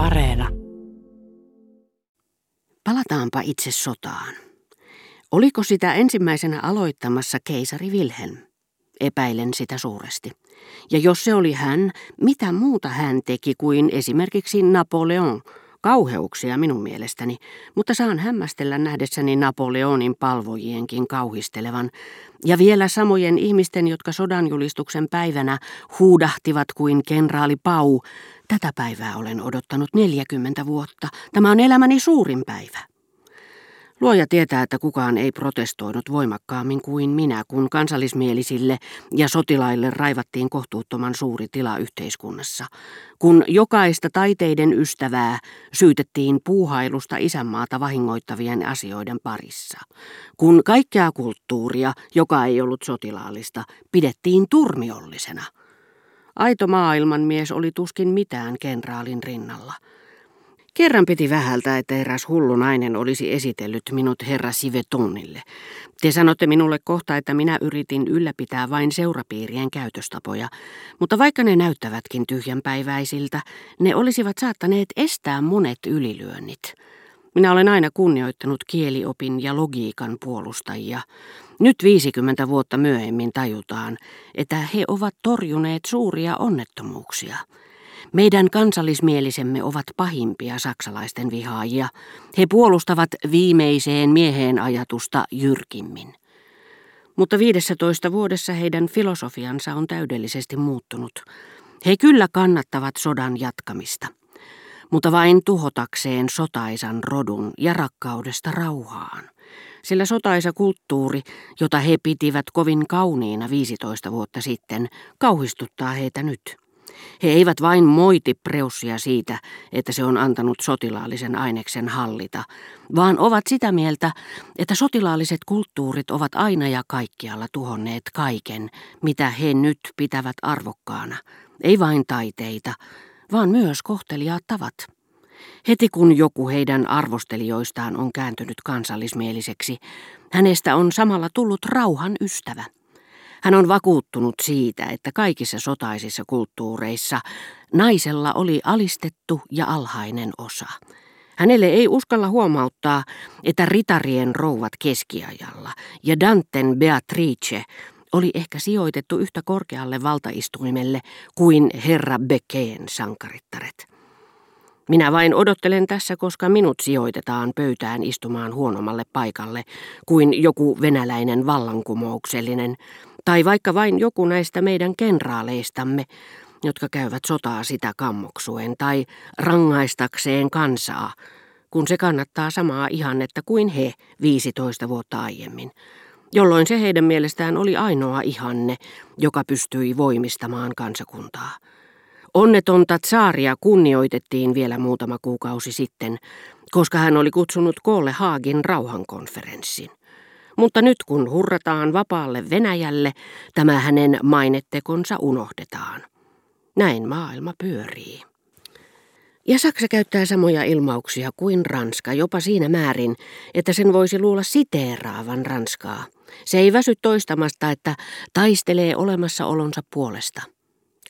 Areena. Palataanpa itse sotaan. Oliko sitä ensimmäisenä aloittamassa keisari Wilhelm? Epäilen sitä suuresti. Ja jos se oli hän, mitä muuta hän teki kuin esimerkiksi Napoleon? Kauheuksia minun mielestäni, mutta saan hämmästellä nähdessäni Napoleonin palvojienkin kauhistelevan. Ja vielä samojen ihmisten, jotka sodanjulistuksen päivänä huudahtivat kuin kenraali Pau. Tätä päivää olen odottanut 40 vuotta. Tämä on elämäni suurin päivä. Luoja tietää, että kukaan ei protestoinut voimakkaammin kuin minä, kun kansallismielisille ja sotilaille raivattiin kohtuuttoman suuri tila yhteiskunnassa. Kun jokaista taiteiden ystävää syytettiin puuhailusta isänmaata vahingoittavien asioiden parissa. Kun kaikkea kulttuuria, joka ei ollut sotilaallista, pidettiin turmiollisena. Aito maailmanmies oli tuskin mitään kenraalin rinnalla – Kerran piti vähältä, että eräs hullu nainen olisi esitellyt minut herra Sivetonille. Te sanotte minulle kohta, että minä yritin ylläpitää vain seurapiirien käytöstapoja, mutta vaikka ne näyttävätkin tyhjänpäiväisiltä, ne olisivat saattaneet estää monet ylilyönnit. Minä olen aina kunnioittanut kieliopin ja logiikan puolustajia. Nyt 50 vuotta myöhemmin tajutaan, että he ovat torjuneet suuria onnettomuuksia. Meidän kansallismielisemme ovat pahimpia saksalaisten vihaajia. He puolustavat viimeiseen mieheen ajatusta jyrkimmin. Mutta 15 vuodessa heidän filosofiansa on täydellisesti muuttunut. He kyllä kannattavat sodan jatkamista, mutta vain tuhotakseen sotaisan rodun ja rakkaudesta rauhaan. Sillä sotaisa kulttuuri, jota he pitivät kovin kauniina 15 vuotta sitten, kauhistuttaa heitä nyt. He eivät vain moiti Preussia siitä, että se on antanut sotilaallisen aineksen hallita, vaan ovat sitä mieltä, että sotilaalliset kulttuurit ovat aina ja kaikkialla tuhonneet kaiken, mitä he nyt pitävät arvokkaana. Ei vain taiteita, vaan myös kohteliaat tavat. Heti kun joku heidän arvostelijoistaan on kääntynyt kansallismieliseksi, hänestä on samalla tullut rauhan ystävä. Hän on vakuuttunut siitä, että kaikissa sotaisissa kulttuureissa naisella oli alistettu ja alhainen osa. Hänelle ei uskalla huomauttaa, että ritarien rouvat keskiajalla ja Danten Beatrice oli ehkä sijoitettu yhtä korkealle valtaistuimelle kuin herra Beckeen sankarittaret. Minä vain odottelen tässä, koska minut sijoitetaan pöytään istumaan huonommalle paikalle kuin joku venäläinen vallankumouksellinen, tai vaikka vain joku näistä meidän kenraaleistamme, jotka käyvät sotaa sitä kammoksuen, tai rangaistakseen kansaa, kun se kannattaa samaa ihannetta kuin he 15 vuotta aiemmin, jolloin se heidän mielestään oli ainoa ihanne, joka pystyi voimistamaan kansakuntaa. Onnetonta tsaaria kunnioitettiin vielä muutama kuukausi sitten, koska hän oli kutsunut koolle Haagin rauhankonferenssin. Mutta nyt kun hurrataan vapaalle Venäjälle, tämä hänen mainettekonsa unohdetaan. Näin maailma pyörii. Ja Saksa käyttää samoja ilmauksia kuin Ranska, jopa siinä määrin, että sen voisi luulla siteeraavan Ranskaa. Se ei väsy toistamasta, että taistelee olemassaolonsa puolesta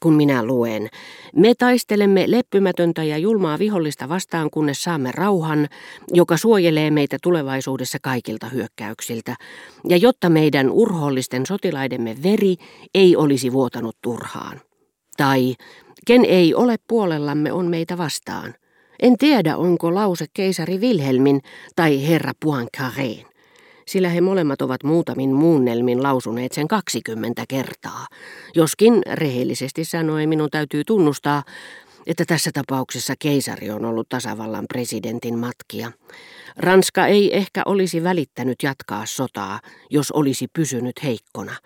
kun minä luen. Me taistelemme leppymätöntä ja julmaa vihollista vastaan, kunnes saamme rauhan, joka suojelee meitä tulevaisuudessa kaikilta hyökkäyksiltä, ja jotta meidän urhollisten sotilaidemme veri ei olisi vuotanut turhaan. Tai ken ei ole puolellamme on meitä vastaan. En tiedä, onko lause keisari Wilhelmin tai herra Poincareen sillä he molemmat ovat muutamin muunnelmin lausuneet sen 20 kertaa. Joskin rehellisesti sanoen minun täytyy tunnustaa, että tässä tapauksessa keisari on ollut tasavallan presidentin matkia. Ranska ei ehkä olisi välittänyt jatkaa sotaa, jos olisi pysynyt heikkona.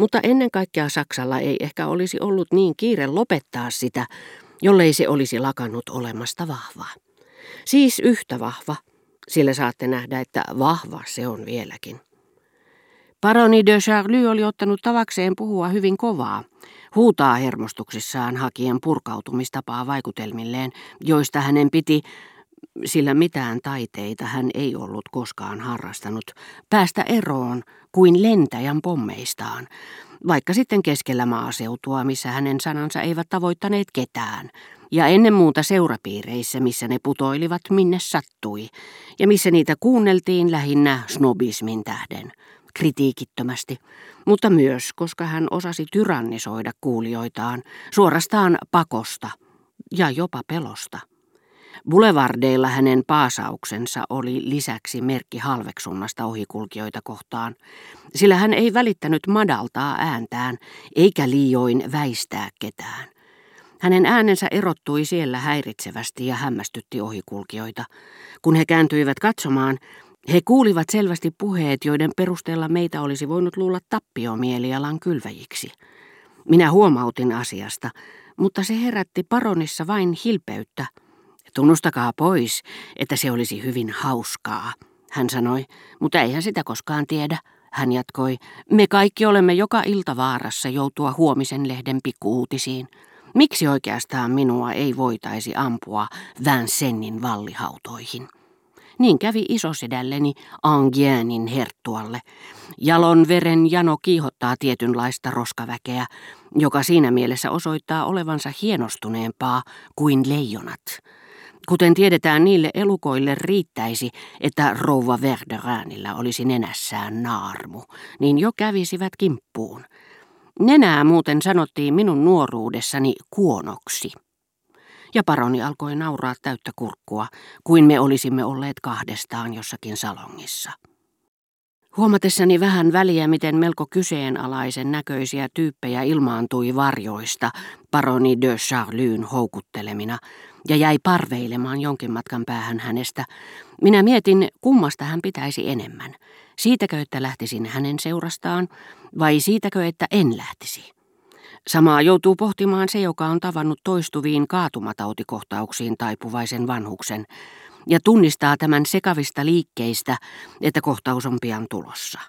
Mutta ennen kaikkea Saksalla ei ehkä olisi ollut niin kiire lopettaa sitä, jollei se olisi lakannut olemasta vahva. Siis yhtä vahva, sillä saatte nähdä, että vahva se on vieläkin. Paroni de Charlie oli ottanut tavakseen puhua hyvin kovaa, huutaa hermostuksissaan hakien purkautumistapaa vaikutelmilleen, joista hänen piti, sillä mitään taiteita hän ei ollut koskaan harrastanut, päästä eroon kuin lentäjän pommeistaan, vaikka sitten keskellä maaseutua, missä hänen sanansa eivät tavoittaneet ketään, ja ennen muuta seurapiireissä, missä ne putoilivat minne sattui, ja missä niitä kuunneltiin lähinnä snobismin tähden, kritiikittömästi, mutta myös, koska hän osasi tyrannisoida kuulijoitaan, suorastaan pakosta ja jopa pelosta. Boulevardeilla hänen paasauksensa oli lisäksi merkki halveksunnasta ohikulkijoita kohtaan, sillä hän ei välittänyt madaltaa ääntään eikä liioin väistää ketään. Hänen äänensä erottui siellä häiritsevästi ja hämmästytti ohikulkijoita. Kun he kääntyivät katsomaan, he kuulivat selvästi puheet, joiden perusteella meitä olisi voinut luulla tappiomielialan kylväjiksi. Minä huomautin asiasta, mutta se herätti paronissa vain hilpeyttä. Tunnustakaa pois, että se olisi hyvin hauskaa, hän sanoi, mutta eihän sitä koskaan tiedä. Hän jatkoi, me kaikki olemme joka ilta vaarassa joutua huomisen lehden pikkuuutisiin. Miksi oikeastaan minua ei voitaisi ampua Vincennin vallihautoihin? Niin kävi isosedälleni Angienin herttualle. Jalon veren jano kiihottaa tietynlaista roskaväkeä, joka siinä mielessä osoittaa olevansa hienostuneempaa kuin leijonat. Kuten tiedetään, niille elukoille riittäisi, että rouva Verderäänillä olisi nenässään naarmu, niin jo kävisivät kimppuun. Nenää muuten sanottiin minun nuoruudessani kuonoksi. Ja paroni alkoi nauraa täyttä kurkkua, kuin me olisimme olleet kahdestaan jossakin salongissa. Huomatessani vähän väliä, miten melko kyseenalaisen näköisiä tyyppejä ilmaantui varjoista paroni de Charlyn houkuttelemina ja jäi parveilemaan jonkin matkan päähän hänestä, minä mietin, kummasta hän pitäisi enemmän. Siitäkö, että lähtisin hänen seurastaan, vai siitäkö, että en lähtisi? Samaa joutuu pohtimaan se, joka on tavannut toistuviin kaatumatautikohtauksiin taipuvaisen vanhuksen, ja tunnistaa tämän sekavista liikkeistä, että kohtaus on pian tulossa.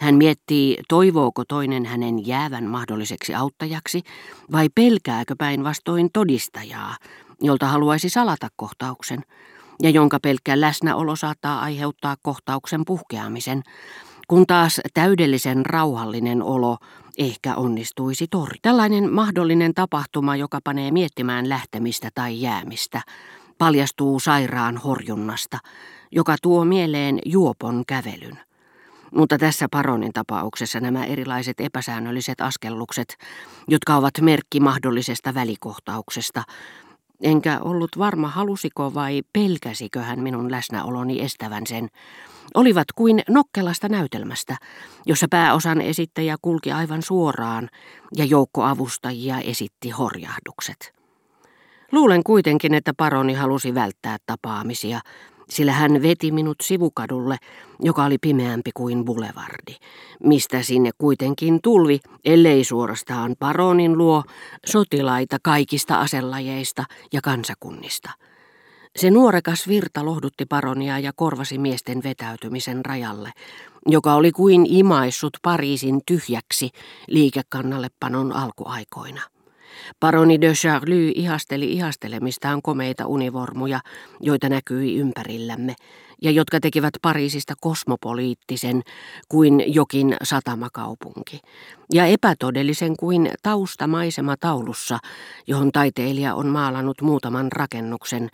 Hän miettii, toivooko toinen hänen jäävän mahdolliseksi auttajaksi, vai pelkääkö päinvastoin todistajaa, jolta haluaisi salata kohtauksen, ja jonka pelkkä läsnäolo saattaa aiheuttaa kohtauksen puhkeamisen, kun taas täydellisen rauhallinen olo ehkä onnistuisi tori. Tällainen mahdollinen tapahtuma, joka panee miettimään lähtemistä tai jäämistä, paljastuu sairaan horjunnasta, joka tuo mieleen juopon kävelyn. Mutta tässä paronin tapauksessa nämä erilaiset epäsäännölliset askellukset, jotka ovat merkki mahdollisesta välikohtauksesta, enkä ollut varma halusiko vai pelkäsikö hän minun läsnäoloni estävän sen, olivat kuin nokkelasta näytelmästä, jossa pääosan esittäjä kulki aivan suoraan ja joukko avustajia esitti horjahdukset. Luulen kuitenkin, että paroni halusi välttää tapaamisia, sillä hän veti minut sivukadulle, joka oli pimeämpi kuin bulevardi, mistä sinne kuitenkin tulvi, ellei suorastaan paronin luo, sotilaita kaikista aselajeista ja kansakunnista. Se nuorekas virta lohdutti paronia ja korvasi miesten vetäytymisen rajalle, joka oli kuin imaissut Pariisin tyhjäksi liikekannallepanon alkuaikoina. Paroni de Charlie ihasteli ihastelemistaan komeita univormuja, joita näkyi ympärillämme, ja jotka tekivät Pariisista kosmopoliittisen kuin jokin satamakaupunki, ja epätodellisen kuin taustamaisema taulussa, johon taiteilija on maalannut muutaman rakennuksen,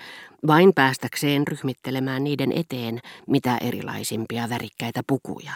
vain päästäkseen ryhmittelemään niiden eteen mitä erilaisimpia värikkäitä pukuja.